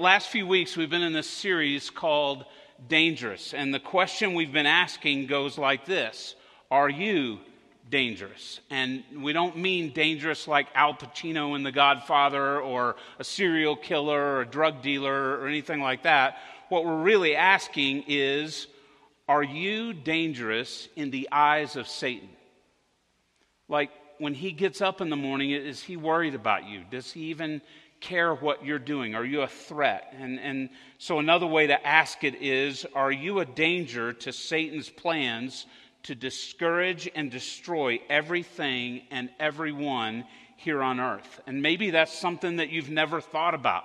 Last few weeks, we've been in this series called Dangerous. And the question we've been asking goes like this Are you dangerous? And we don't mean dangerous like Al Pacino in The Godfather or a serial killer or a drug dealer or anything like that. What we're really asking is Are you dangerous in the eyes of Satan? Like when he gets up in the morning, is he worried about you? Does he even care what you're doing? Are you a threat? And, and so, another way to ask it is Are you a danger to Satan's plans to discourage and destroy everything and everyone here on earth? And maybe that's something that you've never thought about.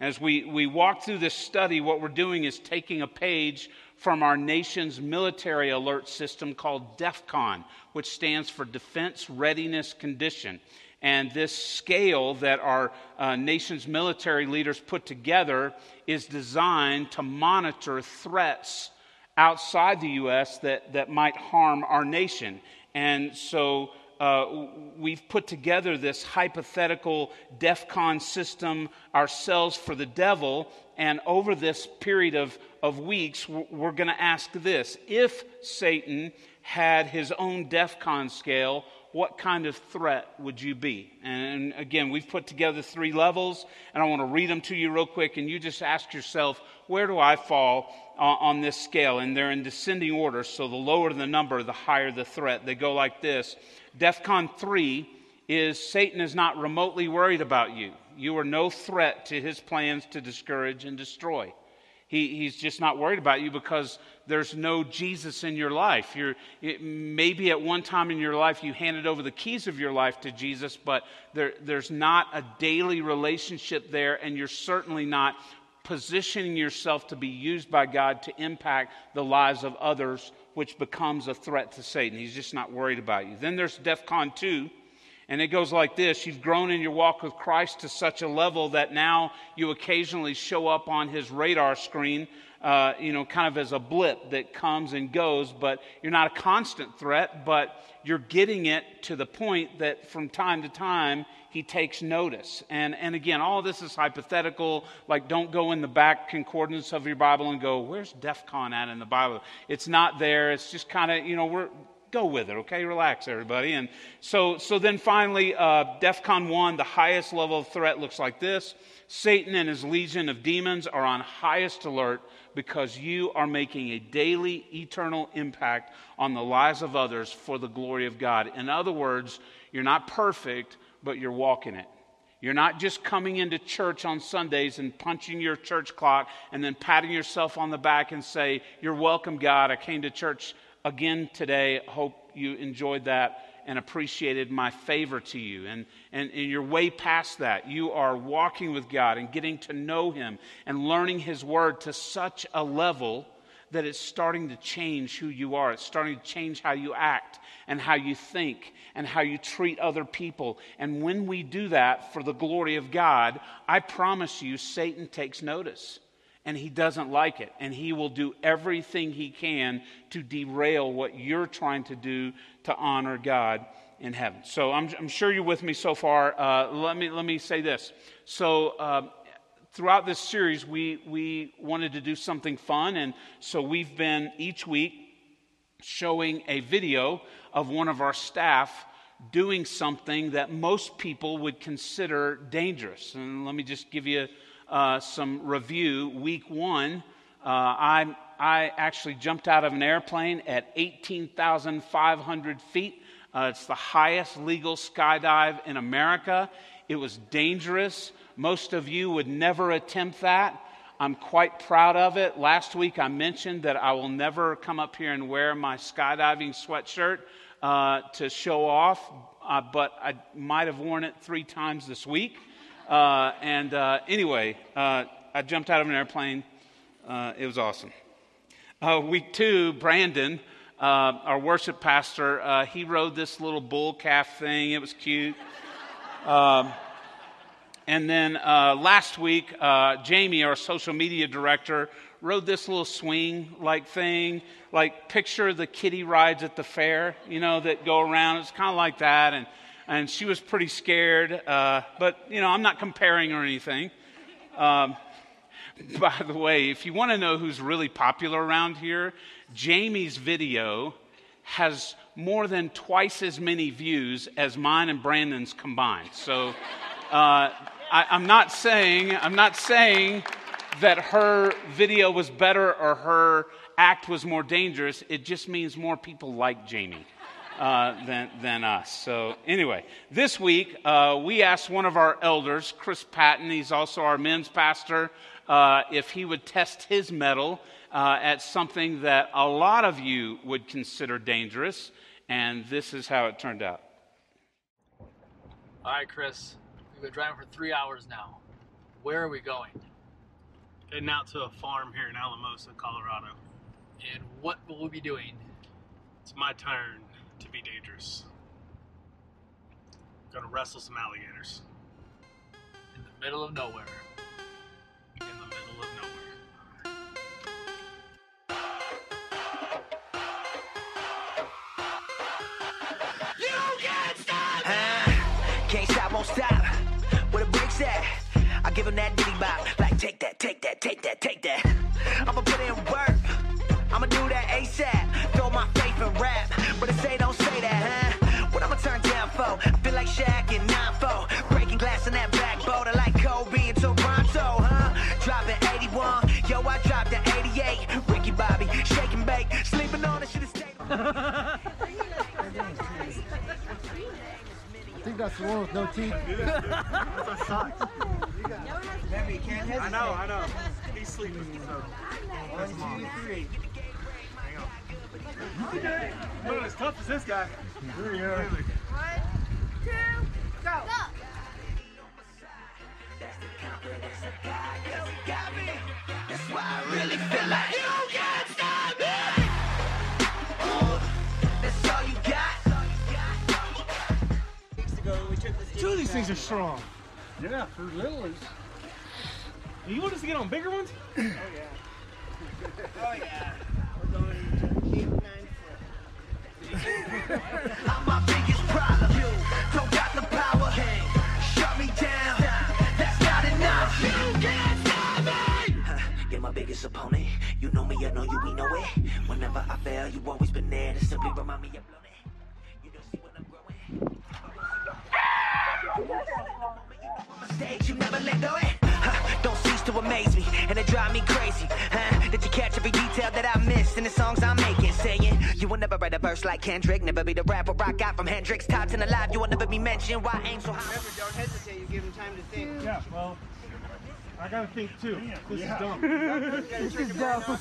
As we, we walk through this study, what we're doing is taking a page from our nation's military alert system called DEFCON, which stands for Defense Readiness Condition. And this scale that our uh, nation's military leaders put together is designed to monitor threats outside the U.S. that, that might harm our nation. And so uh, we've put together this hypothetical DEFCON system ourselves for the devil. And over this period of, of weeks, we're going to ask this If Satan had his own DEFCON scale, what kind of threat would you be? And again, we've put together three levels, and I want to read them to you real quick, and you just ask yourself, where do I fall uh, on this scale? And they're in descending order, so the lower the number, the higher the threat. They go like this DEFCON 3 is Satan is not remotely worried about you. You are no threat to his plans to discourage and destroy. He, he's just not worried about you because there's no Jesus in your life. You're, it, maybe at one time in your life you handed over the keys of your life to Jesus, but there, there's not a daily relationship there, and you're certainly not positioning yourself to be used by God to impact the lives of others, which becomes a threat to Satan. He's just not worried about you. Then there's DEFCON 2 and it goes like this You've grown in your walk with Christ to such a level that now you occasionally show up on his radar screen, uh, you know, kind of as a blip that comes and goes, but you're not a constant threat, but you're getting it to the point that from time to time he takes notice. And, and again, all this is hypothetical. Like, don't go in the back concordance of your Bible and go, where's DEF CON at in the Bible? It's not there. It's just kind of, you know, we're go with it, okay? Relax, everybody. And so, so then finally, uh, DEF CON 1, the highest level of threat looks like this Satan and his legion of demons are on highest alert because you are making a daily, eternal impact on the lives of others for the glory of God. In other words, you're not perfect, but you're walking it. You're not just coming into church on Sundays and punching your church clock and then patting yourself on the back and say, You're welcome, God. I came to church again today. Hope you enjoyed that and appreciated my favor to you. And, and, and you're way past that. You are walking with God and getting to know Him and learning His Word to such a level that it's starting to change who you are. It's starting to change how you act and how you think and how you treat other people. And when we do that for the glory of God, I promise you, Satan takes notice and he doesn't like it. And he will do everything he can to derail what you're trying to do to honor God in heaven. So I'm, I'm sure you're with me so far. Uh, let, me, let me say this. So, uh, throughout this series, we, we wanted to do something fun. And so we've been each week showing a video of one of our staff doing something that most people would consider dangerous. And let me just give you uh, some review. Week one, uh, I, I actually jumped out of an airplane at 18,500 feet. Uh, it's the highest legal skydive in America. It was dangerous. Most of you would never attempt that. I'm quite proud of it. Last week I mentioned that I will never come up here and wear my skydiving sweatshirt uh, to show off, uh, but I might have worn it three times this week. Uh, and uh, anyway, uh, I jumped out of an airplane. Uh, it was awesome. Uh, week two, Brandon, uh, our worship pastor, he rode this little bull calf thing. It was cute. Um, and then last week, Jamie, our social media director, rode this little swing like thing, like picture the kiddie rides at the fair, you know, that go around. It's kind of like that. And and she was pretty scared. Uh, but, you know, I'm not comparing or anything. Um, By the way, if you want to know who's really popular around here, Jamie's video has more than twice as many views as mine and Brandon's combined. So uh, I, am not saying I'm not saying that her video was better or her act was more dangerous. It just means more people like Jamie. Uh, than, than us. So, anyway, this week uh, we asked one of our elders, Chris Patton, he's also our men's pastor, uh, if he would test his mettle uh, at something that a lot of you would consider dangerous, and this is how it turned out. All right, Chris, we've been driving for three hours now. Where are we going? Heading out to a farm here in Alamosa, Colorado. And what will we be doing? It's my turn to be dangerous. Gonna wrestle some alligators. In the middle of nowhere. In the middle of nowhere. Can't stop Can't stop, won't stop. Where the brakes at? I give him that diddy bop. Like, take that, take that, take that, take that. I'ma put in work. I'ma do that ASAP. That's the one with no teeth. that's a sock I know, I know. He's sleeping, so. One, two, three. Not as tough as this guy. There you go. That's things are strong. Yeah, for little ones. You want us to get on bigger ones? I'm my biggest problem. You don't got the power. Shut me down. That's not enough. You can't stop me. You're my biggest opponent. You know me, I know you, we know it. Whenever I fail, you always been there to simply remind me of blown Stage, you never let go. Eh? Don't cease to amaze me, and it drive me crazy. Huh? Did you catch every detail that I missed in the songs I'm making? Saying you will never write a verse like Kendrick, never be the rapper rock out from Hendrix. Top 10 alive, you will never be mentioned. Why aim so high? Remember, don't hesitate. You give them time to think. Yeah, well, I gotta think too. This is dumb. This is dumb. Pull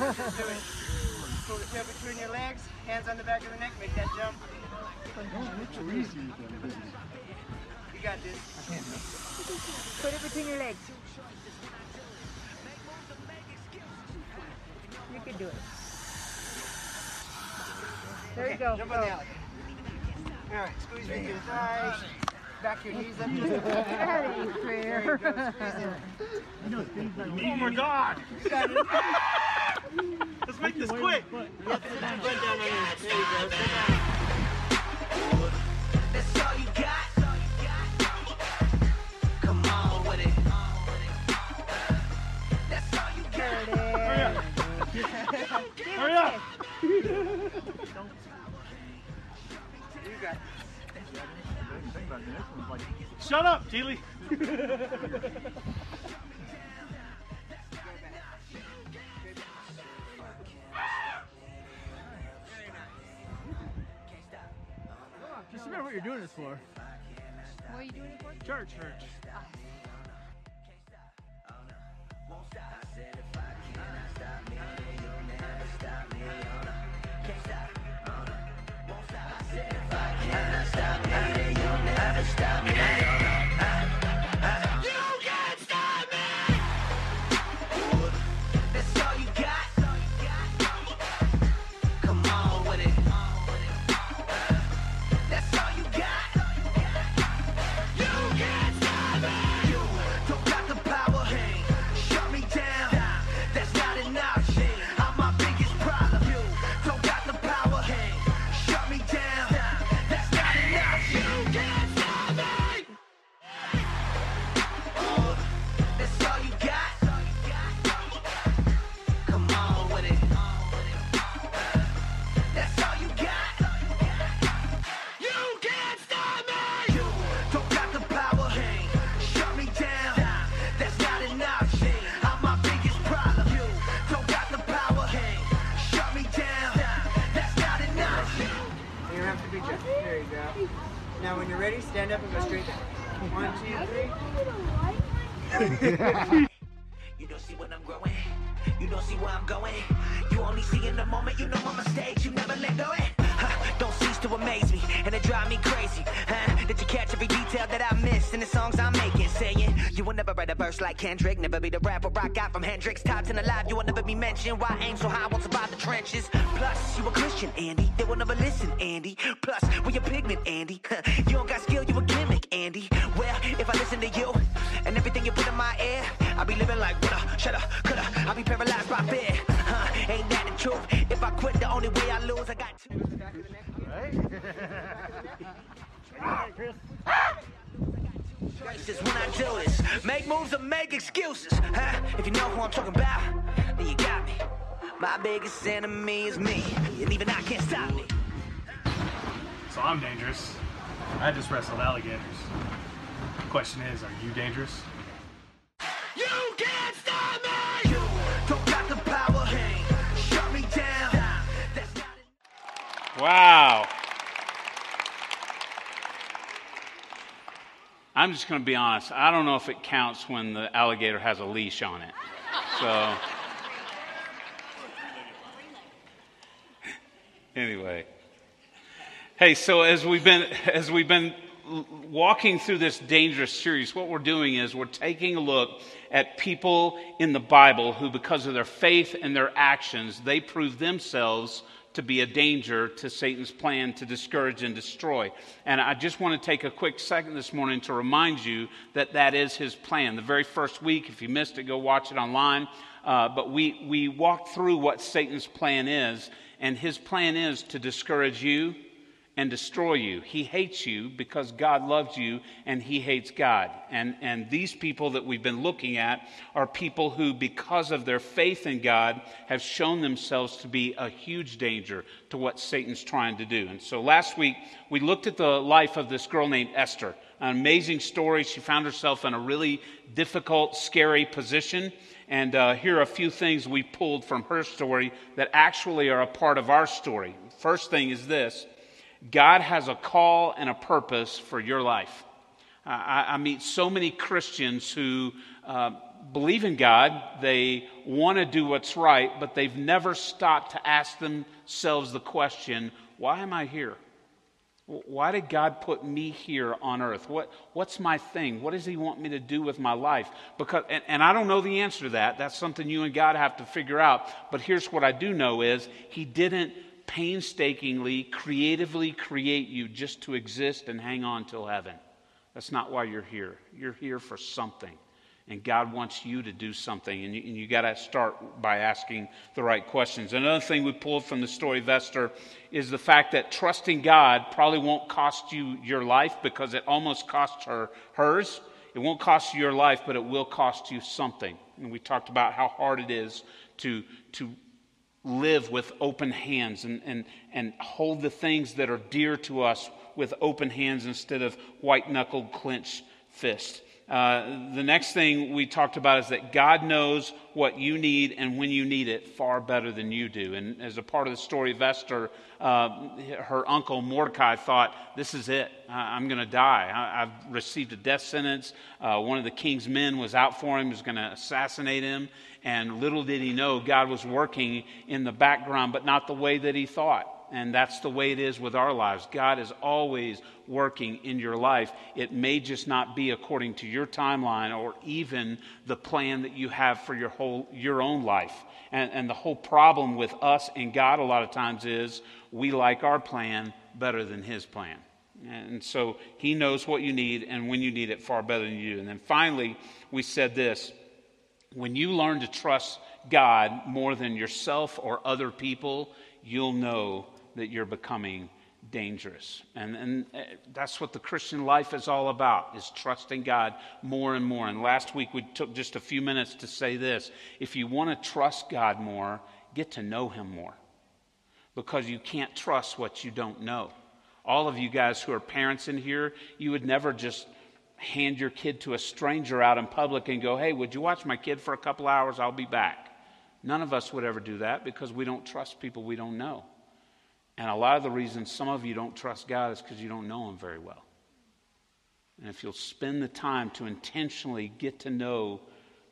the tail between your legs, hands on the back of the neck, make that jump. You got this. i can't Put it between your legs. You can do it. There you go. Jump on the Go. alley. All right, squeeze right through the thighs. Back your knees up to the That ain't There you fair. go. Squeeze in. Oh my god! Let's make this quick. You have put your butt down on this. There you go. Hurry! You got Shut up, Keely. Just remember what you're doing this for. What are you doing it for? Church, church. Ah. You You don't see when I'm growing. You don't see where I'm going. You only see in the moment. You know my mistakes. You never let go. It. Huh, don't cease to amaze me, and it drive me crazy. Huh? That you catch every detail that I miss in the songs I'm making. Saying you will never write a verse like Kendrick. Never be the rapper I got from Hendrix. Top 10 alive. You will never be mentioned. Why aim so high? Won't survive the trenches. Plus, you a Christian, Andy. They will never listen, Andy. Plus, Gracious when I do this. Make moves or make excuses. Huh? If you know who I'm talking about, then you got me. My biggest enemy is me, and even I can't stop me. So I'm dangerous. I just wrestled alligators. The Question is, are you dangerous? You can't stop me! You don't got the power. Shut me down. That's not Wow. I'm just going to be honest. I don't know if it counts when the alligator has a leash on it. So, anyway. Hey, so as we've been as we've been walking through this dangerous series, what we're doing is we're taking a look at people in the Bible who, because of their faith and their actions, they prove themselves to be a danger to Satan's plan to discourage and destroy. And I just want to take a quick second this morning to remind you that that is his plan. The very first week, if you missed it, go watch it online. Uh, but we, we walked through what Satan's plan is, and his plan is to discourage you and destroy you. He hates you because God loves you and he hates God. And, and these people that we've been looking at are people who, because of their faith in God, have shown themselves to be a huge danger to what Satan's trying to do. And so last week, we looked at the life of this girl named Esther. An amazing story. She found herself in a really difficult, scary position. And uh, here are a few things we pulled from her story that actually are a part of our story. First thing is this God has a call and a purpose for your life. I, I meet so many Christians who uh, believe in God, they want to do what's right, but they've never stopped to ask themselves the question why am I here? Why did God put me here on earth? What, what's my thing? What does He want me to do with my life? Because, and, and I don't know the answer to that. That's something you and God have to figure out. But here's what I do know is He didn't painstakingly, creatively create you just to exist and hang on till heaven. That's not why you're here. You're here for something. And God wants you to do something. And you, you got to start by asking the right questions. Another thing we pulled from the story of Esther is the fact that trusting God probably won't cost you your life because it almost cost her hers. It won't cost you your life, but it will cost you something. And we talked about how hard it is to, to live with open hands and, and, and hold the things that are dear to us with open hands instead of white knuckled clenched fists. Uh, the next thing we talked about is that God knows what you need and when you need it far better than you do. And as a part of the story of Esther, uh, her uncle Mordecai thought, This is it. I'm going to die. I, have received a death sentence. Uh, one of the king's men was out for him, was going to assassinate him. And little did he know, God was working in the background, but not the way that he thought. And that's the way it is with our lives. God is always working in your life. It may just not be according to your timeline or even the plan that you have for your whole your own life. And, and the whole problem with us and God a lot of times is we like our plan better than his plan. And so he knows what you need and when you need it far better than you do. And then finally, we said this when you learn to trust God more than yourself or other people, you'll know that you're becoming dangerous. And, and uh, that's what the Christian life is all about, is trusting God more and more. And last week we took just a few minutes to say this. If you want to trust God more, get to know him more. Because you can't trust what you don't know. All of you guys who are parents in here, you would never just hand your kid to a stranger out in public and go, hey, would you watch my kid for a couple hours? I'll be back. None of us would ever do that because we don't trust people we don't know. And a lot of the reasons some of you don't trust God is because you don't know Him very well. and if you'll spend the time to intentionally get to know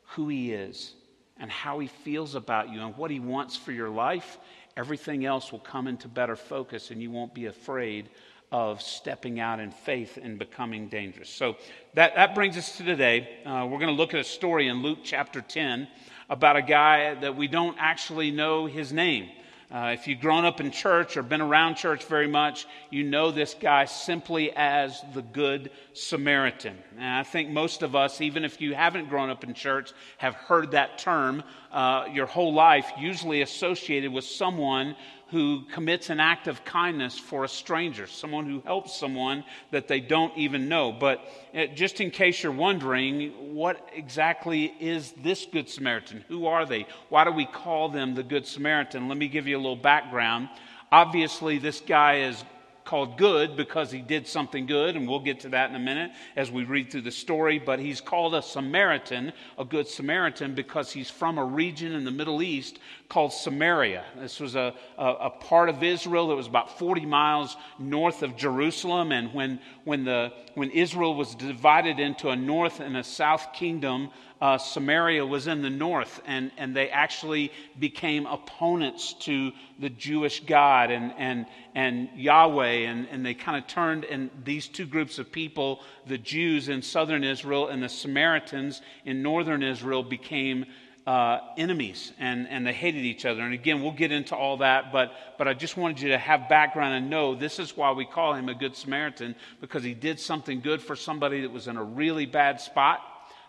who He is and how He feels about you and what He wants for your life, everything else will come into better focus and you won't be afraid of stepping out in faith and becoming dangerous. So that, that brings us to today. Uh, we're going to look at a story in Luke chapter 10 about a guy that we don't actually know his name. Uh, if you've grown up in church or been around church very much, you know this guy simply as the Good Samaritan. And I think most of us, even if you haven't grown up in church, have heard that term uh, your whole life, usually associated with someone who commits an act of kindness for a stranger, someone who helps someone that they don't even know. But uh, just in case you're wondering, what exactly is this Good Samaritan? Who are they? Why do we call them the Good Samaritan? Let me give you a little background. Obviously, this guy is called good because he did something good, and we'll get to that in a minute as we read through the story. But he's called a Samaritan, a good Samaritan, because he's from a region in the Middle East called Samaria. This was a, a, a part of Israel that was about 40 miles north of Jerusalem. And when, when, the, when Israel was divided into a north and a south kingdom, uh, Samaria was in the north, and, and they actually became opponents to the Jewish God and, and, and Yahweh, and, and they kind of turned, and these two groups of people, the Jews in southern Israel and the Samaritans in northern Israel, became uh, enemies and, and they hated each other. And again, we'll get into all that, but, but I just wanted you to have background and know this is why we call him a Good Samaritan, because he did something good for somebody that was in a really bad spot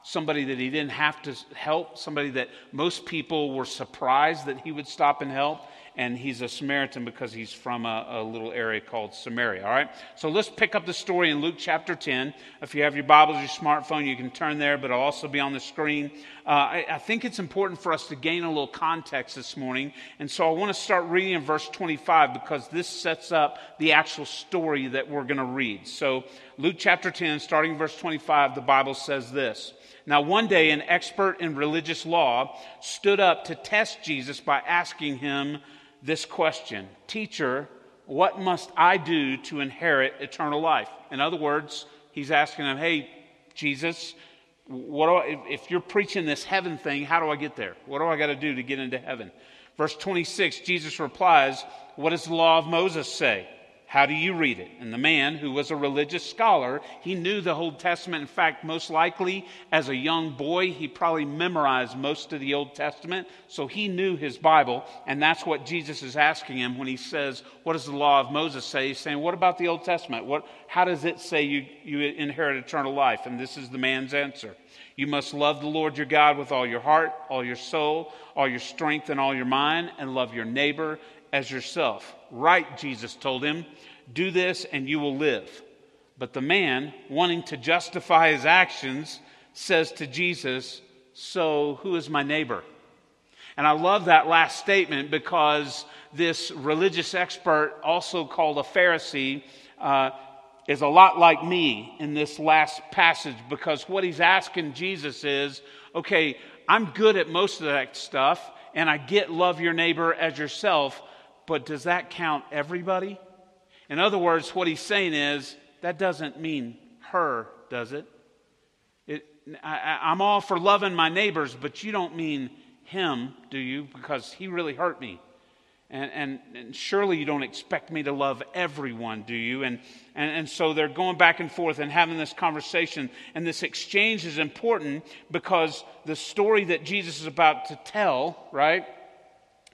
somebody that he didn't have to help, somebody that most people were surprised that he would stop and help. And he's a Samaritan because he's from a, a, little area called Samaria. All right? So let's pick up the story in Luke chapter 10. If you have your Bibles, your smartphone, you can turn there, but it'll also be on the screen. Uh, I, I think it's important for us to gain a little context this morning. And so I want to start reading in verse 25 because this sets up the actual story that we're going to read. So, Luke chapter 10, starting verse 25, the Bible says this. Now, one day, an expert in religious law stood up to test Jesus by asking him this question Teacher, what must I do to inherit eternal life? In other words, he's asking them, Hey, Jesus, what I, if you're preaching this heaven thing, how do I get there? What do I got to do to get into heaven? Verse 26, Jesus replies, What does the law of Moses say? How do you read it? And the man, who was a religious scholar, he knew the Old Testament. In fact, most likely, as a young boy, he probably memorized most of the Old Testament. So he knew his Bible. And that's what Jesus is asking him when he says, What does the law of Moses say? He's saying, What about the Old Testament? What, how does it say you, you inherit eternal life? And this is the man's answer. You must love the Lord your God with all your heart, all your soul, all your strength, and all your mind, and love your neighbor as yourself. Right, Jesus told him, do this and you will live. But the man, wanting to justify his actions, says to Jesus, So who is my neighbor? And I love that last statement because this religious expert, also called a Pharisee, uh, is a lot like me in this last passage because what he's asking Jesus is okay, I'm good at most of that stuff, and I get love your neighbor as yourself, but does that count everybody? In other words, what he's saying is that doesn't mean her, does it? it I, I'm all for loving my neighbors, but you don't mean him, do you? Because he really hurt me. And, and, and, surely you don't expect me to love everyone, do you? And, and, and so they're going back and forth and having this conversation. And this exchange is important because the story that Jesus is about to tell, right,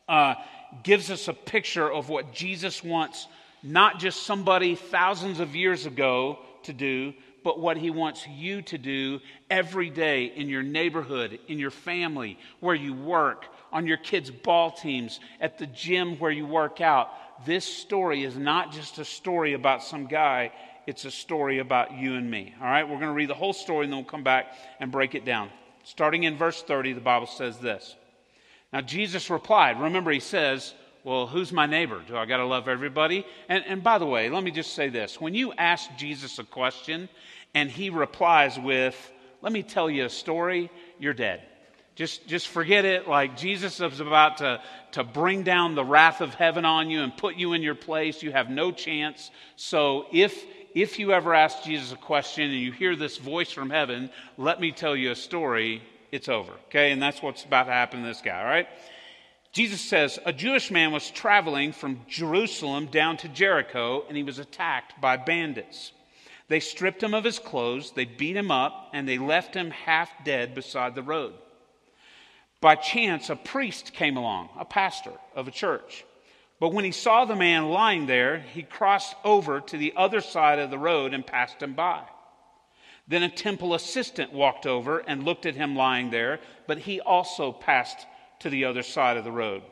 uh, gives us a picture of what Jesus wants not just somebody thousands of years ago to do, but what he wants you to do every day in your neighborhood, in your family, where you work, on your kids' ball teams, at the gym where you work out. This story is not just a story about some guy, it's a story about you and me. All right, we're going to read the whole story and then we'll come back and break it down. Starting in verse 30, the Bible says this. Now, Jesus replied, remember, he says, Well, who's my neighbor? Do I got to love everybody? And, and by the way, let me just say this. When you ask Jesus a question and he replies with, Let me tell you a story, you're dead. Just, just forget it. Like Jesus is about to, to bring down the wrath of heaven on you and put you in your place. You have no chance. So if if you ever ask Jesus a question and you hear this voice from heaven, let me tell you a story, it's over. Okay? And that's what's about to happen to this guy, all right? Jesus says, A Jewish man was traveling from Jerusalem down to Jericho, and he was attacked by bandits. They stripped him of his clothes, they beat him up, and they left him half dead beside the road. By chance, a priest came along, a pastor of a church. But when he saw the man lying there, he crossed over to the other side of the road and passed him by. Then a temple assistant walked over and looked at him lying there, but he also passed to the other side of the road.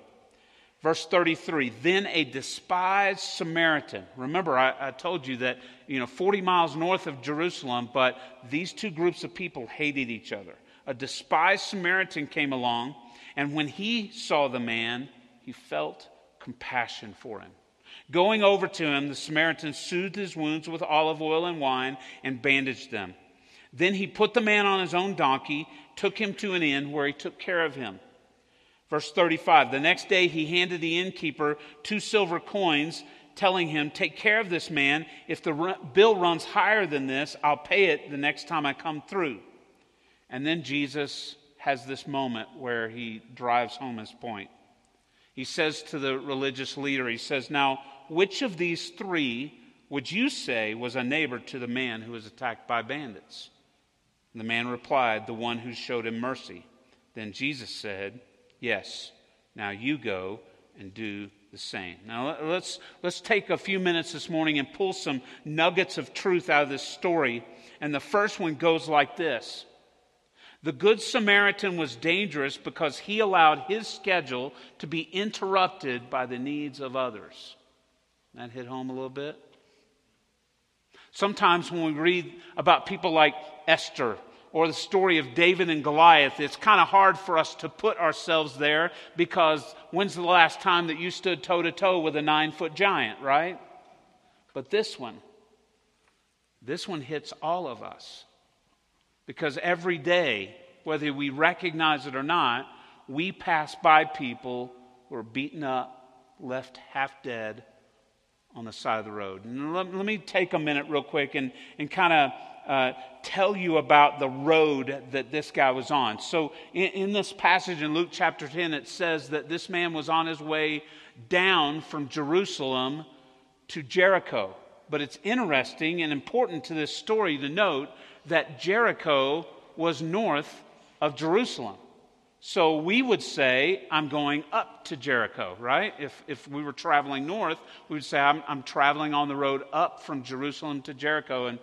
Verse 33 Then a despised Samaritan. Remember, I, I, told you that, you know, 40 miles north of Jerusalem, but these two groups of people hated each other. A despised Samaritan came along, and when he saw the man, he felt compassion for him. Going over to him, the Samaritan soothed his wounds with olive oil and wine and bandaged them. Then he put the man on his own donkey, took him to an inn where he took care of him. Verse 35 The next day he handed the innkeeper two silver coins, telling him, Take care of this man. If the bill runs higher than this, I'll pay it the next time I come through. And then Jesus has this moment where he drives home his point. He says to the religious leader, He says, Now, which of these three would you say was a neighbor to the man who was attacked by bandits? The man replied, The one who showed him mercy. Then Jesus said, Yes, now you go and do the same. Now let's, let's take a few minutes this morning and pull some nuggets of truth out of this story. And the first one goes like this The Good Samaritan was dangerous because he allowed his schedule to be interrupted by the needs of others. That hit home a little bit? Sometimes when we read about people like Esther or the story of David and Goliath, it's kind of hard for us to put ourselves there because when's the last time that you stood toe to toe with a nine foot giant, right? But this one, this one hits all of us. Because every day, whether we recognize it or not, we pass by people who are beaten up, left half dead on the side of the road. And let, let me take a minute, real quick, and, and kind of uh, tell you about the road that this guy was on. So, in, in, this passage in Luke chapter 10, it says that this man was on his way down from Jerusalem to Jericho. But it's interesting and important to this story to note that Jericho was north of Jerusalem. So we would say, I'm going up to Jericho, right? If, if we were traveling north, we would say, I'm, I'm traveling on the road up from Jerusalem to Jericho. And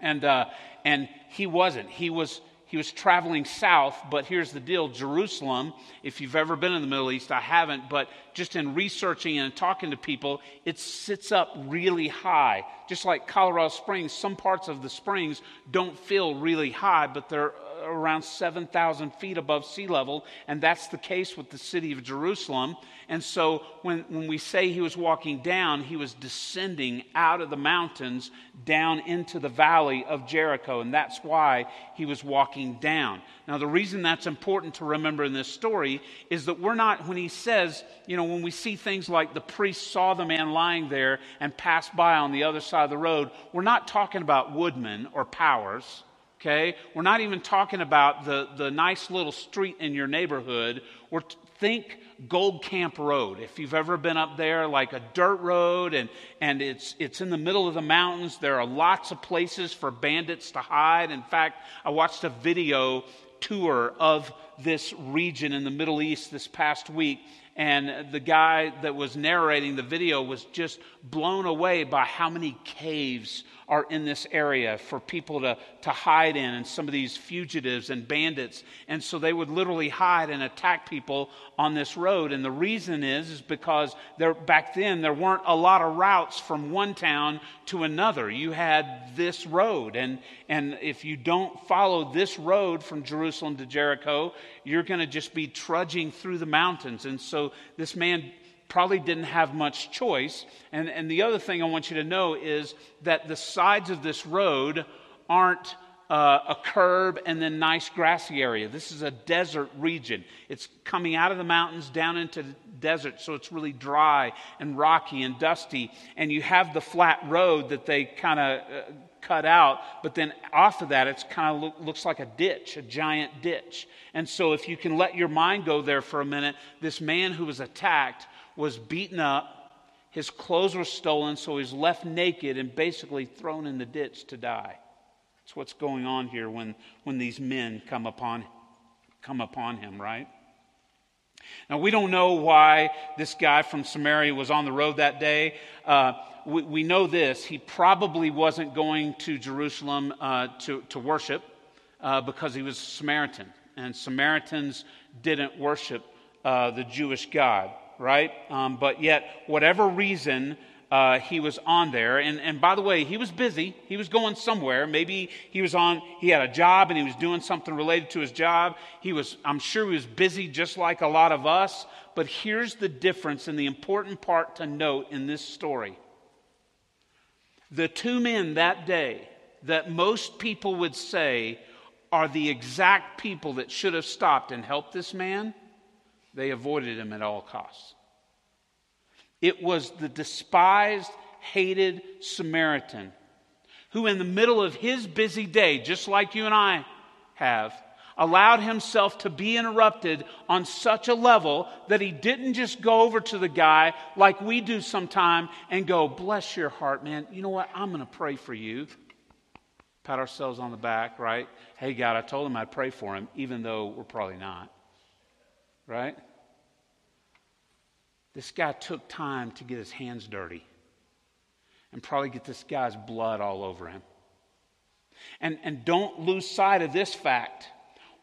and, uh, and he wasn't. He was, he was traveling south, but here's the deal Jerusalem, if you've ever been in the Middle East, I haven't, but just in researching and talking to people, it sits up really high. Just like Colorado Springs, some parts of the springs don't feel really high, but they're around 7,000 feet above sea level, and that's the case with the city of Jerusalem. And so when, when we say he was walking down, he was descending out of the mountains down into the valley of Jericho, and that's why he was walking down. Now, the reason that's important to remember in this story is that we're not, when he says, you know, when we see things like the priest saw the man lying there and passed by on the other side of the road, we're not talking about woodmen or powers okay? We're not even talking about the, the nice little street in your neighborhood. We're think Gold Camp Road. If you've ever been up there, like a dirt road, and, and it's, it's in the middle of the mountains, there are lots of places for bandits to hide. In fact, I watched a video tour of this region in the Middle East this past week, and the guy that was narrating the video was just blown away by how many caves are in this area for people to, to hide in, and some of these fugitives and bandits. And so they would literally hide and attack people on this road. And the reason is, is because there, back then there weren't a lot of routes from one town to another. You had this road. And, and if you don't follow this road from Jerusalem to Jericho, you're going to just be trudging through the mountains. And so this man probably didn't have much choice. And, and the other thing I want you to know is that the sides of this road aren't uh, a curb, and then nice grassy area. This is a desert region. It's coming out of the mountains down into the desert, so it's really dry and rocky and dusty. And you have the flat road that they kind of uh, cut out, but then off of that, it's kind of look, looks like a ditch, a giant ditch. And so, if you can let your mind go there for a minute, this man who was attacked was beaten up. His clothes were stolen, so he's left naked and basically thrown in the ditch to die. That's what's going on here when, when these men come upon, come upon him, right? Now, we don't know why this guy from Samaria was on the road that day. Uh, we, we, know this he probably wasn't going to Jerusalem uh, to, to worship uh, because he was Samaritan. And Samaritans didn't worship uh, the Jewish God, right? Um, but yet, whatever reason, uh, he was on there. And, and by the way, he was busy. He was going somewhere. Maybe he was on, he had a job and he was doing something related to his job. He was, I'm sure he was busy just like a lot of us. But here's the difference and the important part to note in this story. The two men that day that most people would say are the exact people that should have stopped and helped this man, they avoided him at all costs. It was the despised, hated Samaritan who, in the middle of his busy day, just like you and I have, allowed himself to be interrupted on such a level that he didn't just go over to the guy like we do sometime and go, Bless your heart, man. You know what? I'm going to pray for you. Pat ourselves on the back, right? Hey, God, I told him I'd pray for him, even though we're probably not. Right? This guy took time to get his hands dirty and probably get this guy's blood all over him. And, and don't lose sight of this fact.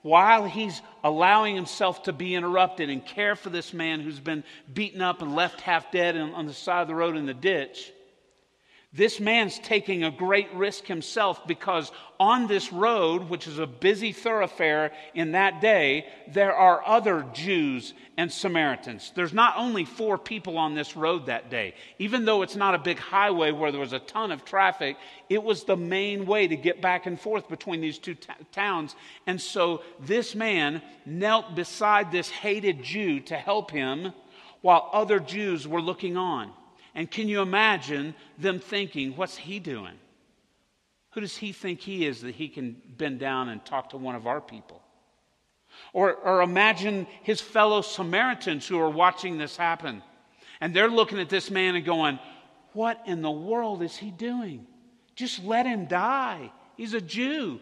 While he's allowing himself to be interrupted and care for this man who's been beaten up and left half dead on the side of the road in the ditch, this man's taking a great risk himself because on this road, which is a busy thoroughfare in that day, there are other Jews and Samaritans. There's not only four people on this road that day. Even though it's not a big highway where there was a ton of traffic, it was the main way to get back and forth between these two t- towns. And so this man knelt beside this hated Jew to help him while other Jews were looking on. And can you imagine them thinking, what's he doing? Who does he think he is that he can bend down and talk to one of our people? Or, or imagine his fellow Samaritans who are watching this happen. And they're looking at this man and going, What in the world is he doing? Just let him die. He's a Jew.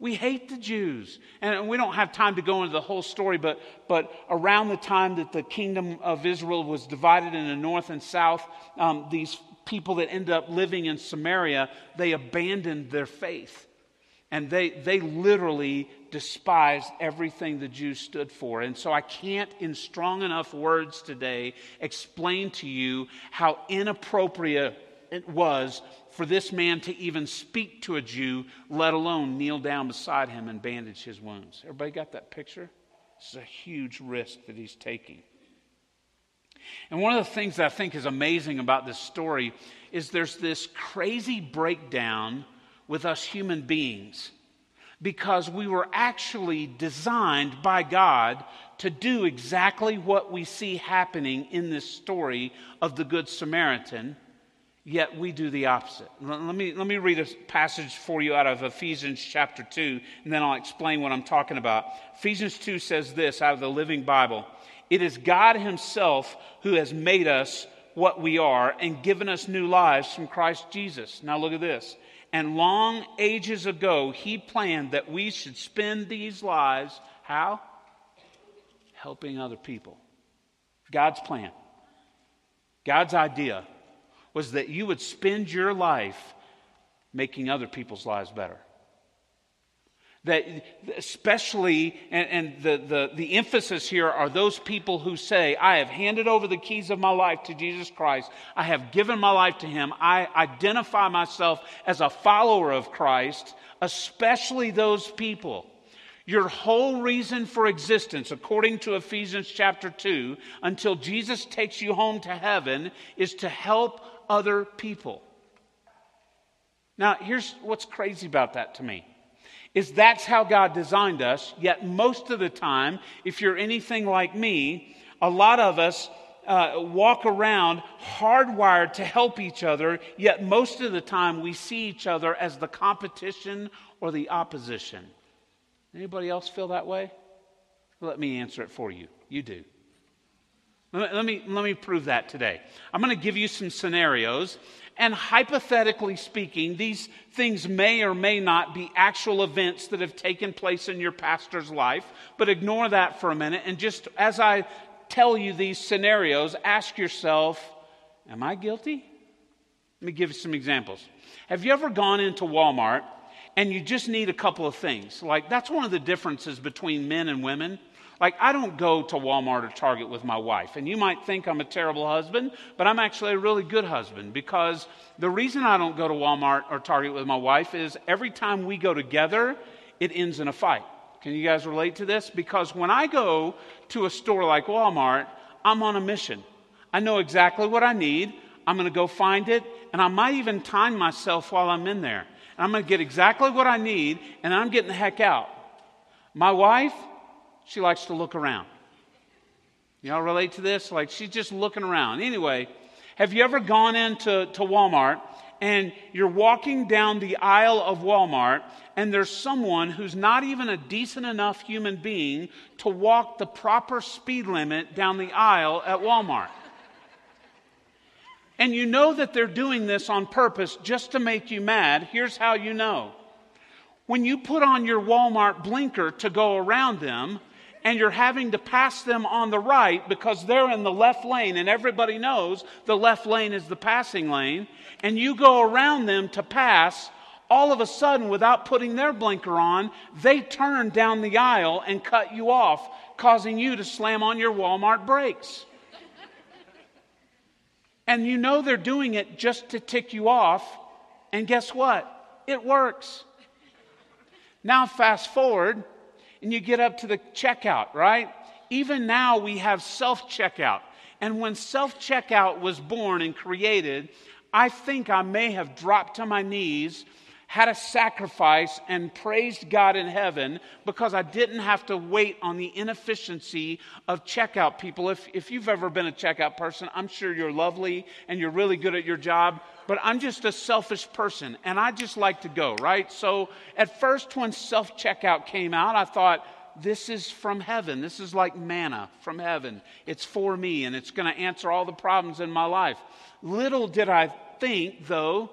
We hate the Jews. And we don't have time to go into the whole story, but, but around the time that the kingdom of Israel was divided into north and south, um, these people that ended up living in Samaria, they abandoned their faith. And they, they literally despised everything the Jews stood for. And so I can't, in strong enough words today, explain to you how inappropriate it was for this man to even speak to a Jew, let alone kneel down beside him and bandage his wounds. Everybody got that picture? This is a huge risk that he's taking. And one of the things that I think is amazing about this story is there's this crazy breakdown with us human beings because we were actually designed by God to do exactly what we see happening in this story of the Good Samaritan yet we do the opposite. Let me, let me read a passage for you out of Ephesians chapter 2, and then I'll explain what I'm talking about. Ephesians 2 says this out of the Living Bible It is God Himself who has made us what we are and given us new lives from Christ Jesus. Now look at this. And long ages ago, He planned that we should spend these lives, how? Helping other people. God's plan, God's idea was that you would spend your life making other people's lives better. That especially, and, and the, the, the emphasis here are those people who say, I have handed over the keys of my life to Jesus Christ. I have given my life to Him. I identify myself as a follower of Christ, especially those people. Your whole reason for existence, according to Ephesians chapter 2, until Jesus takes you home to heaven, is to help other people. Now, here's what's crazy about that to me. is that's how God designed us. Yet, most of the time, if you're anything like me, a lot of us uh, walk around hardwired to help each other, yet, most of the time, we see each other as the competition or the opposition. Anybody else feel that way? Let me answer it for you. You do. Let me, let me, prove that today. I'm going to give you some scenarios, and hypothetically speaking, these things may or may not be actual events that have taken place in your pastor's life, but ignore that for a minute. And just as I tell you these scenarios, ask yourself, Am I guilty? Let me give you some examples. Have you ever gone into Walmart and you just need a couple of things? Like, that's one of the differences between men and women. Like, I don't go to Walmart or Target with my wife. And you might think I'm a terrible husband, but I'm actually a really good husband because the reason I don't go to Walmart or Target with my wife is every time we go together, it ends in a fight. Can you guys relate to this? Because when I go to a store like Walmart, I'm on a mission. I know exactly what I need. I'm going to go find it, and I might even time myself while I'm in there. And I'm going to get exactly what I need, and I'm getting the heck out. My wife, she likes to look around. Y'all relate to this? Like she's just looking around. Anyway, have you ever gone into to Walmart and you're walking down the aisle of Walmart and there's someone who's not even a decent enough human being to walk the proper speed limit down the aisle at Walmart? And you know that they're doing this on purpose just to make you mad. Here's how you know. When you put on your Walmart blinker to go around them, and you're having to pass them on the right because they're in the left lane, and everybody knows the left lane is the passing lane, and you go around them to pass, all of a sudden, without putting their blinker on, they turn down the aisle and cut you off, causing you to slam on your Walmart brakes. And you know they're doing it just to tick you off. And guess what? It works. Now, fast forward, and you get up to the checkout, right? Even now, we have self checkout. And when self checkout was born and created, I think I may have dropped to my knees had a sacrifice and praised God in heaven because I didn't have to wait on the inefficiency of checkout people. If, if you've ever been a checkout person, I'm sure you're lovely and you're really good at your job, but I'm just a selfish person and I just like to go, right? So at first, when self checkout came out, I thought, this is from heaven. This is like manna from heaven. It's for me and it's going to answer all the problems in my life. Little did I think, though,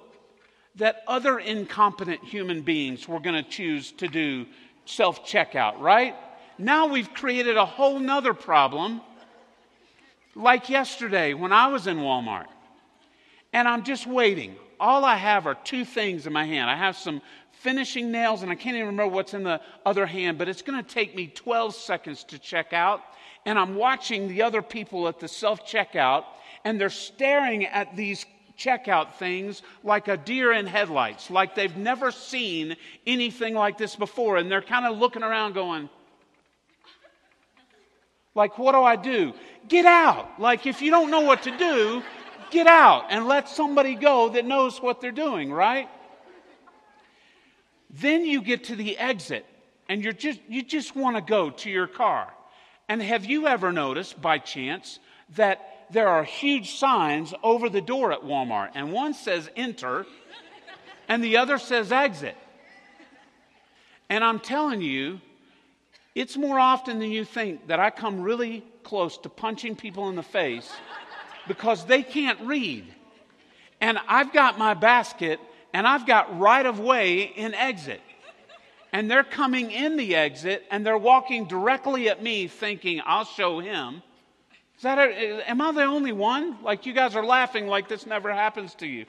that other incompetent human beings were going to choose to do self checkout, right? Now we've created a whole nother problem. Like yesterday when I was in Walmart and I'm just waiting. All I have are two things in my hand. I have some finishing nails and I can't even remember what's in the other hand, but it's going to take me 12 seconds to check out. And I'm watching the other people at the self checkout and they're staring at these checkout things like a deer in headlights, like they've never seen anything like this before. And they're kind of looking around going, like, what do I do? Get out. Like, if you don't know what to do, get out and let somebody go that knows what they're doing, right? Then you get to the exit and you're just, you just want to go to your car. And have you ever noticed by chance that there are huge signs over the door at Walmart, and one says enter, and the other says exit. And I'm telling you, it's more often than you think that I come really close to punching people in the face because they can't read. And I've got my basket and I've got right of way in exit. And they're coming in the exit and they're walking directly at me thinking, I'll show him. Is that a, am I the only one? Like you guys are laughing like this never happens to you.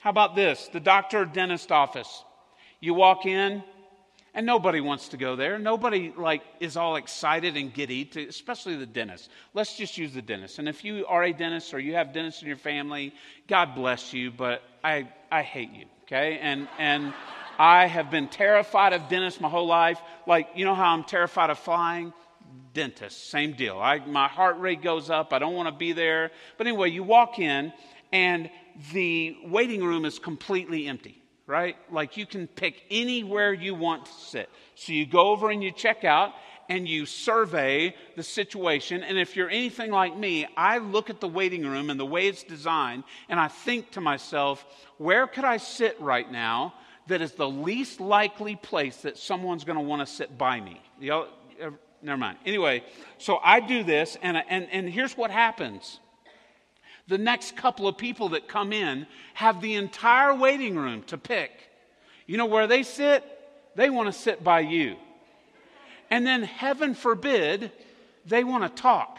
How about this? The doctor or dentist office. You walk in, and nobody wants to go there. Nobody like is all excited and giddy, to, especially the dentist. Let's just use the dentist. And if you are a dentist or you have dentists in your family, God bless you, but I, I hate you, okay? And, and I have been terrified of dentists my whole life. Like, you know how I'm terrified of flying? Dentist, same deal. I, my heart rate goes up. I don't want to be there. But anyway, you walk in, and the waiting room is completely empty. right? Like you can pick anywhere you want to sit. So you go over and you check out and you survey the situation. And if you're anything like me, I look at the waiting room and the way it's designed and I think to myself, where could I sit right now that is the least likely place that someone's going to want to sit by me? You know, never mind. Anyway, so I do this and, and, and here's what happens the next couple of people that come in have the entire waiting room to pick. You know where they sit? They want to sit by you. And then, heaven forbid, they want to talk.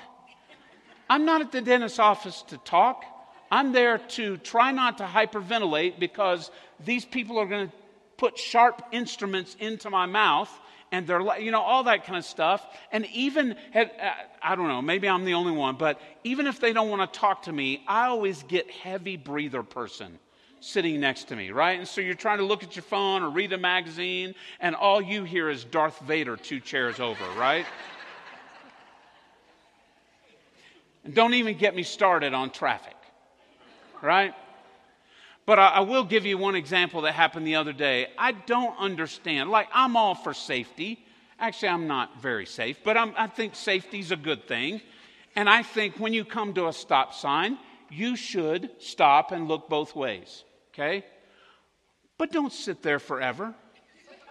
I'm not at the dentist's office to talk. I'm there to try not to hyperventilate because these people are going to put sharp instruments into my mouth and they're like, you know, all that kind of stuff. And even, uh, I don't know, maybe I'm the only one, but even if they don't want to talk to me, I always get heavy breather person sitting next to me, right? And so you're trying to look at your phone or read a magazine, and all you hear is Darth Vader two chairs over, right? and don't even get me started on traffic, right? But I, I, will give you one example that happened the other day. I don't understand. Like, I'm all for safety. Actually, I'm not very safe, but I'm, I think safety's a good thing. And I think when you come to a stop sign, you should stop and look both ways, okay? But don't sit there forever.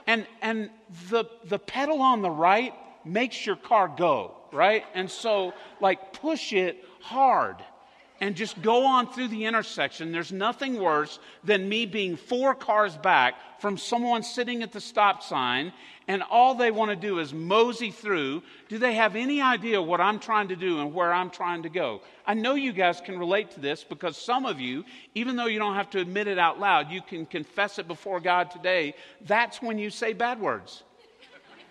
And, and the, the pedal on the right makes your car go, right? And so, like, push it hard and just go on through the intersection, there's nothing worse than me being four cars back from someone sitting at the stop sign and all they want to do is mosey through. Do they have any idea what I'm trying to do and where I'm trying to go? I know you guys can relate to this because some of you, even though you don't have to admit it out loud, you can confess it before God today. That's when you say bad words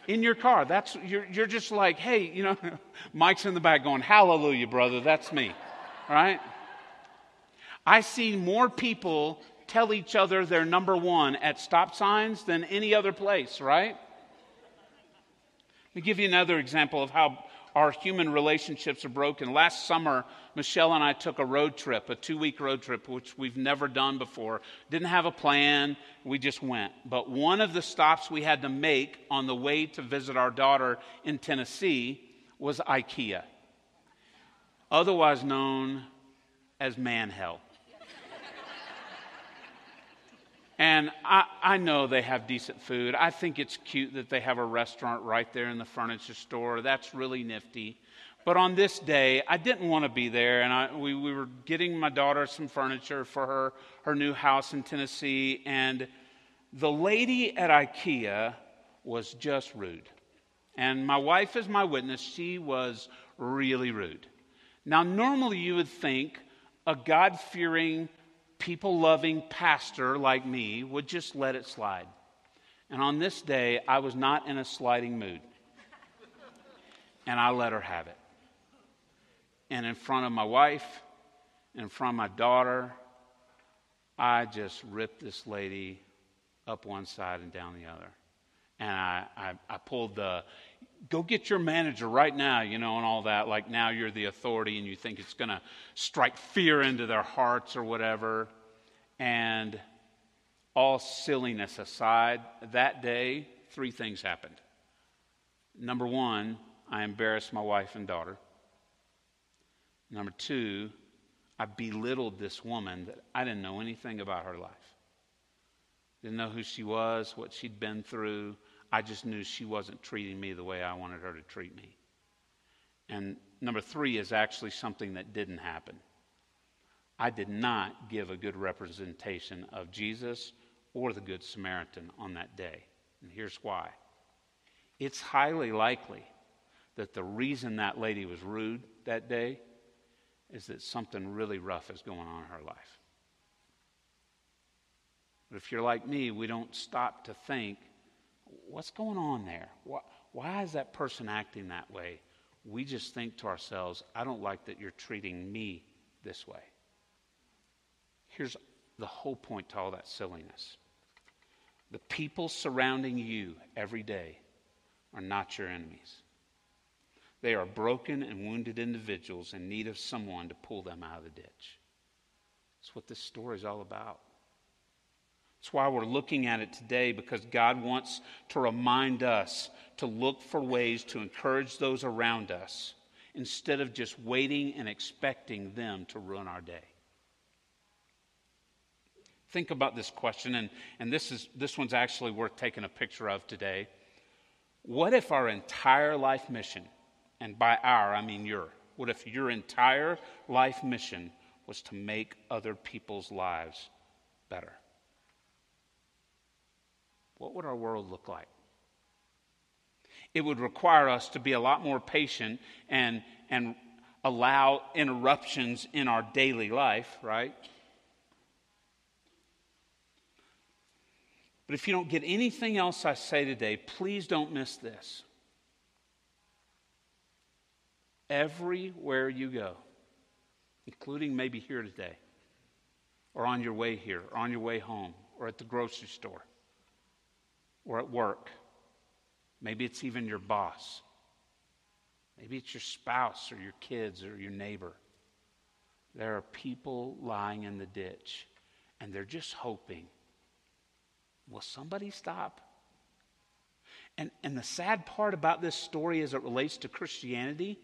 in your car. That's you're, you're just like, hey, you know, Mike's in the back going, "Hallelujah, brother." That's me right? I see more people tell each other they're number one at stop signs than any other place, right? Let me give you another example of how our human relationships are broken. Last summer, Michelle and I took a road trip, a two week road trip, which we've never done before. Didn't have a plan, we just went. But one of the stops we had to make on the way to visit our daughter in Tennessee was IKEA otherwise known as man hell. and I, I know they have decent food. I think it's cute that they have a restaurant right there in the furniture store. That's really nifty. But on this day, I didn't want to be there, and I, we, we were getting my daughter some furniture for her, her new house in Tennessee, and the lady at IKEA was just rude. And my wife is my witness. She was really rude. Now, normally you would think a God fearing, people loving pastor like me would just let it slide. And on this day, I was not in a sliding mood. And I let her have it. And in front of my wife, in front of my daughter, I just ripped this lady up one side and down the other. And I, I, I pulled the, go get your manager right now, you know, and all that. Like now you're the authority and you think it's going to strike fear into their hearts or whatever. And all silliness aside, that day, three things happened. Number one, I embarrassed my wife and daughter. Number two, I belittled this woman that I didn't know anything about her life. Didn't know who she was, what she'd been through, I just knew she wasn't treating me the way I wanted her to treat me. And number three is actually something that didn't happen. I did not give a good representation of Jesus or the Good Samaritan on that day. And here's why it's highly likely that the reason that lady was rude that day is that something really rough is going on in her life. But if you're like me, we don't stop to think what's going on there? Why, why is that person acting that way? We just think to ourselves, I don't like that you're treating me this way. Here's the whole point to all that silliness the people surrounding you every day are not your enemies. They are broken and wounded individuals in need of someone to pull them out of the ditch. That's what this story is all about. That's why we're looking at it today because God wants to remind us to look for ways to encourage those around us instead of just waiting and expecting them to ruin our day. Think about this question, and, and this, is, this one's actually worth taking a picture of today. What if our entire life mission, and by our, I mean your, what if your entire life mission was to make other people's lives better? What would our world look like? It would require us to be a lot more patient and, and allow interruptions in our daily life, right? But if you don't get anything else I say today, please don't miss this. Everywhere you go, including maybe here today, or on your way here, or on your way home, or at the grocery store, or at work, maybe it's even your boss, maybe it's your spouse, or your kids, or your neighbor. There are people lying in the ditch, and they're just hoping Will somebody stop? And, and the sad part about this story as it relates to Christianity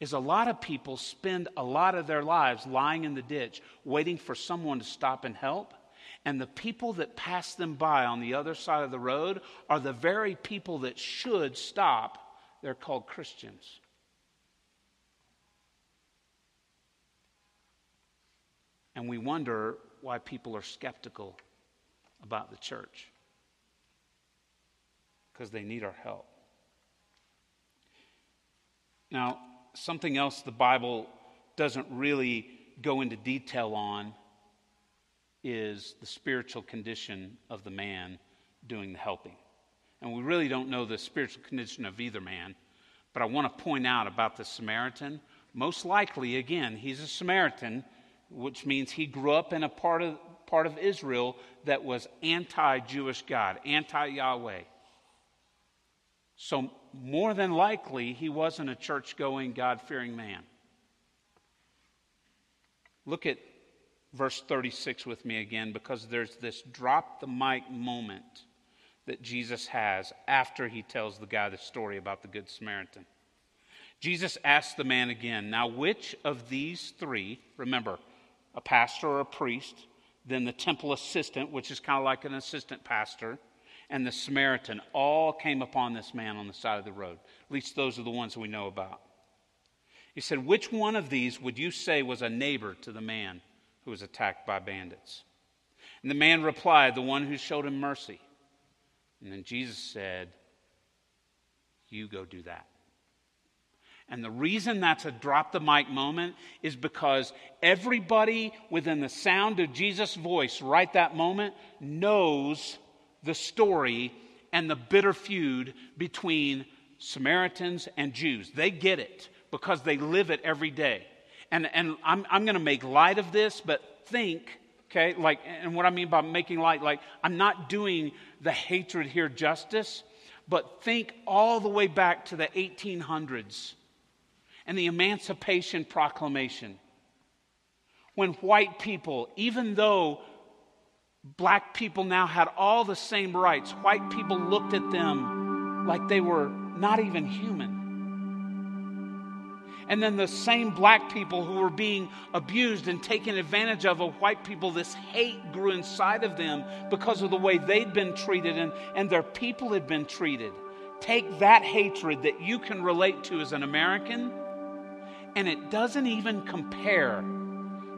is a lot of people spend a lot of their lives lying in the ditch waiting for someone to stop and help. And the people that pass them by on the other side of the road are the very people that should stop. They're called Christians. And we wonder why people are skeptical about the church because they need our help. Now, something else the Bible doesn't really go into detail on is the spiritual condition of the man doing the helping. And we really don't know the spiritual condition of either man, but I want to point out about the Samaritan. Most likely, again, he's a Samaritan, which means he grew up in a part of part of Israel that was anti Jewish God, anti Yahweh. So, more than likely, he wasn't a church going, God fearing man. Look at verse 36 with me again because there's this drop the mic moment that Jesus has after he tells the guy the story about the Good Samaritan. Jesus asks the man again, Now, which of these three, remember, a pastor or a priest, then the temple assistant, which is kind of like an assistant pastor, and the Samaritan all came upon this man on the side of the road. At least those are the ones we know about. He said, Which one of these would you say was a neighbor to the man who was attacked by bandits? And the man replied, The one who showed him mercy. And then Jesus said, You go do that. And the reason that's a drop the mic moment is because everybody within the sound of Jesus' voice right that moment knows the story and the bitter feud between Samaritans and Jews. They get it because they live it every day. And, and I'm, I'm going to make light of this, but think, okay, like, and what I mean by making light, like, I'm not doing the hatred here justice, but think all the way back to the 1800s and the Emancipation Proclamation. When white people, even though black people now had all the same rights, white people looked at them like they were not even human. And then the same black people who were being abused and taken advantage of of white people, this hate grew inside of them because of the way they'd been treated and, and their people had been treated. Take that hatred that you can relate to as an American and it doesn't even compare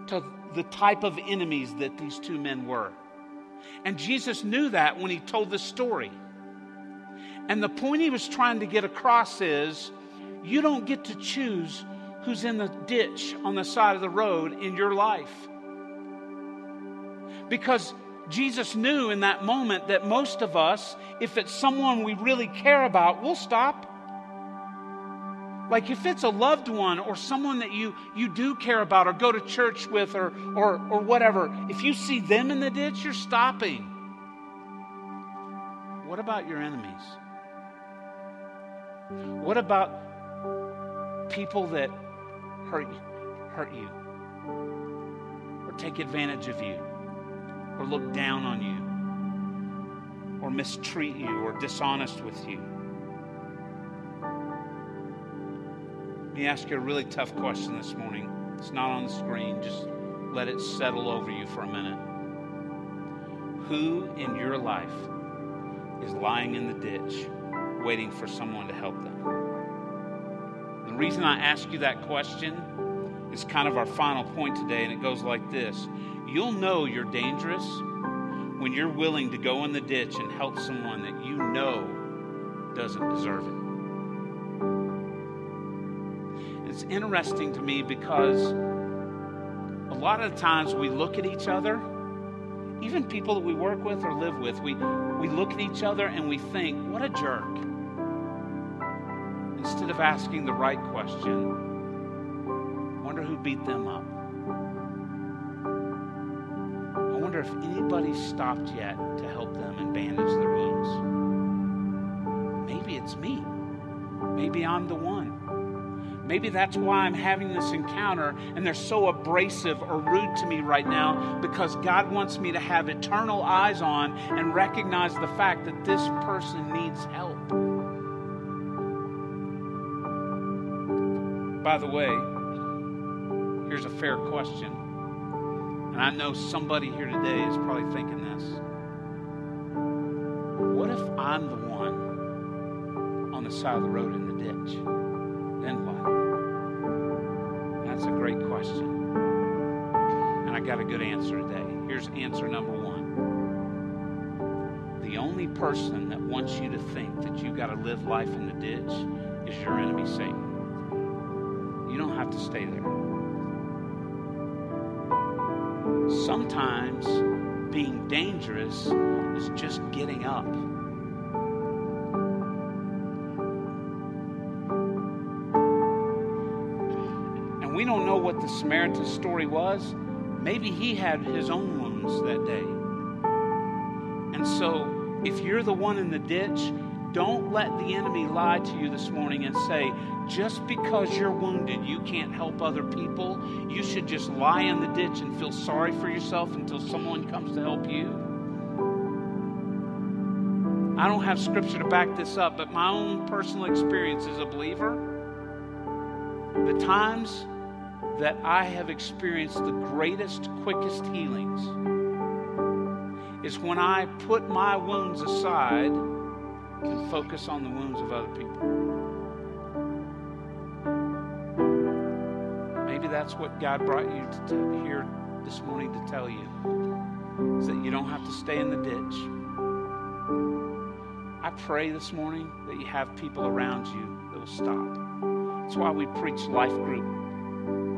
to the type of enemies that these two men were. And Jesus knew that when he told the story. And the point he was trying to get across is you don't get to choose who's in the ditch on the side of the road in your life. Because Jesus knew in that moment that most of us, if it's someone we really care about, we'll stop like if it's a loved one or someone that you, you do care about or go to church with or, or, or whatever, if you see them in the ditch, you're stopping. What about your enemies? What about people that hurt hurt you or take advantage of you? or look down on you or mistreat you or dishonest with you. Let me ask you a really tough question this morning. It's not on the screen. Just let it settle over you for a minute. Who in your life is lying in the ditch waiting for someone to help them? Reason I ask you that question is kind of our final point today, and it goes like this You'll know you're dangerous when you're willing to go in the ditch and help someone that you know doesn't deserve it. It's interesting to me because a lot of times we look at each other, even people that we work with or live with, we, we look at each other and we think, what a jerk. Instead of asking the right question, wonder who beat them up. I wonder if anybody's stopped yet to help them and bandage their wounds. Maybe it's me. Maybe I'm the one. Maybe that's why I'm having this encounter and they're so abrasive or rude to me right now because God wants me to have eternal eyes on and recognize the fact that this person needs help. By the way, here's a fair question. And I know somebody here today is probably thinking this. What if I'm the one on the side of the road in the ditch? Then what? That's a great question. And I got a good answer today. Here's answer number one. The only person that wants you to think that you've got to live life in the ditch is your enemy, Satan. You don't have to stay there. Sometimes being dangerous is just getting up. And we don't know what the Samaritan story was. Maybe he had his own wounds that day. And so, if you're the one in the ditch, don't let the enemy lie to you this morning and say, just because you're wounded, you can't help other people. You should just lie in the ditch and feel sorry for yourself until someone comes to help you. I don't have scripture to back this up, but my own personal experience as a believer, the times that I have experienced the greatest, quickest healings is when I put my wounds aside and focus on the wounds of other people. Maybe that's what God brought you to t- here this morning to tell you is that you don't have to stay in the ditch. I pray this morning that you have people around you that will stop. That's why we preach life group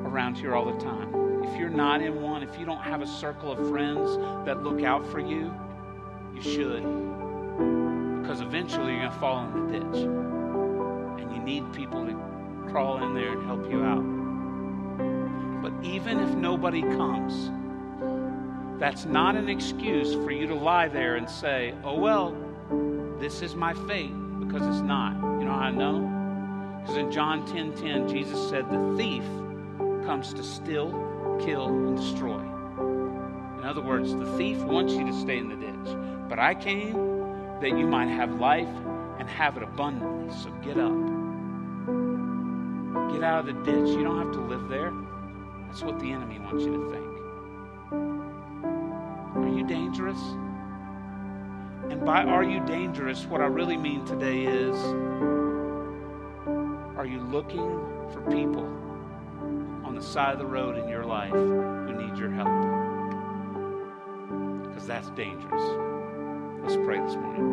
around here all the time. If you're not in one, if you don't have a circle of friends that look out for you, you should. Because eventually you're going to fall in the ditch. And you need people to crawl in there and help you out. But even if nobody comes, that's not an excuse for you to lie there and say, oh, well, this is my fate, because it's not. You know how I know? Because in John 10 10, Jesus said, the thief comes to steal, kill, and destroy. In other words, the thief wants you to stay in the ditch. But I came that you might have life and have it abundantly. So get up. Get out of the ditch. You don't have to live there. That's what the enemy wants you to think. Are you dangerous? And by are you dangerous, what I really mean today is are you looking for people on the side of the road in your life who need your help? Because that's dangerous. Let's pray this morning.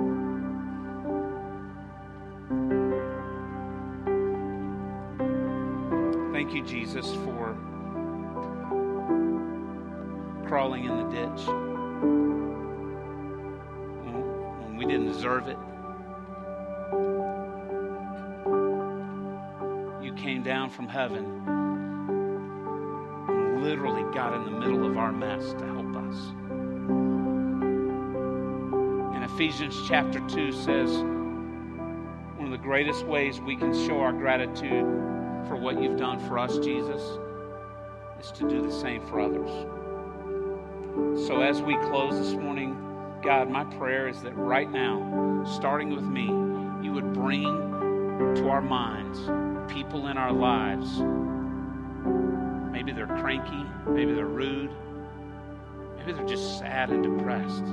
Thank you, Jesus, for crawling in the ditch when we didn't deserve it. You came down from heaven and literally got in the middle of our mess to help us. Ephesians chapter 2 says one of the greatest ways we can show our gratitude for what you've done for us, Jesus, is to do the same for others. So as we close this morning, God, my prayer is that right now, starting with me, you would bring to our minds people in our lives. Maybe they're cranky, maybe they're rude, maybe they're just sad and depressed.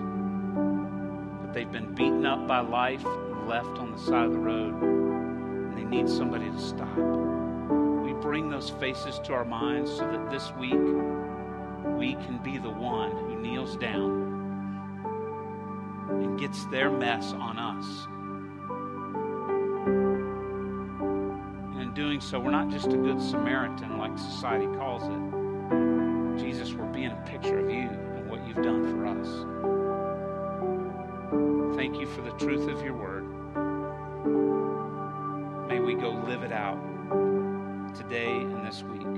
They've been beaten up by life and left on the side of the road, and they need somebody to stop. We bring those faces to our minds so that this week we can be the one who kneels down and gets their mess on us. Doing so, we're not just a good Samaritan like society calls it. Jesus, we're being a picture of you and what you've done for us. Thank you for the truth of your word. May we go live it out today and this week.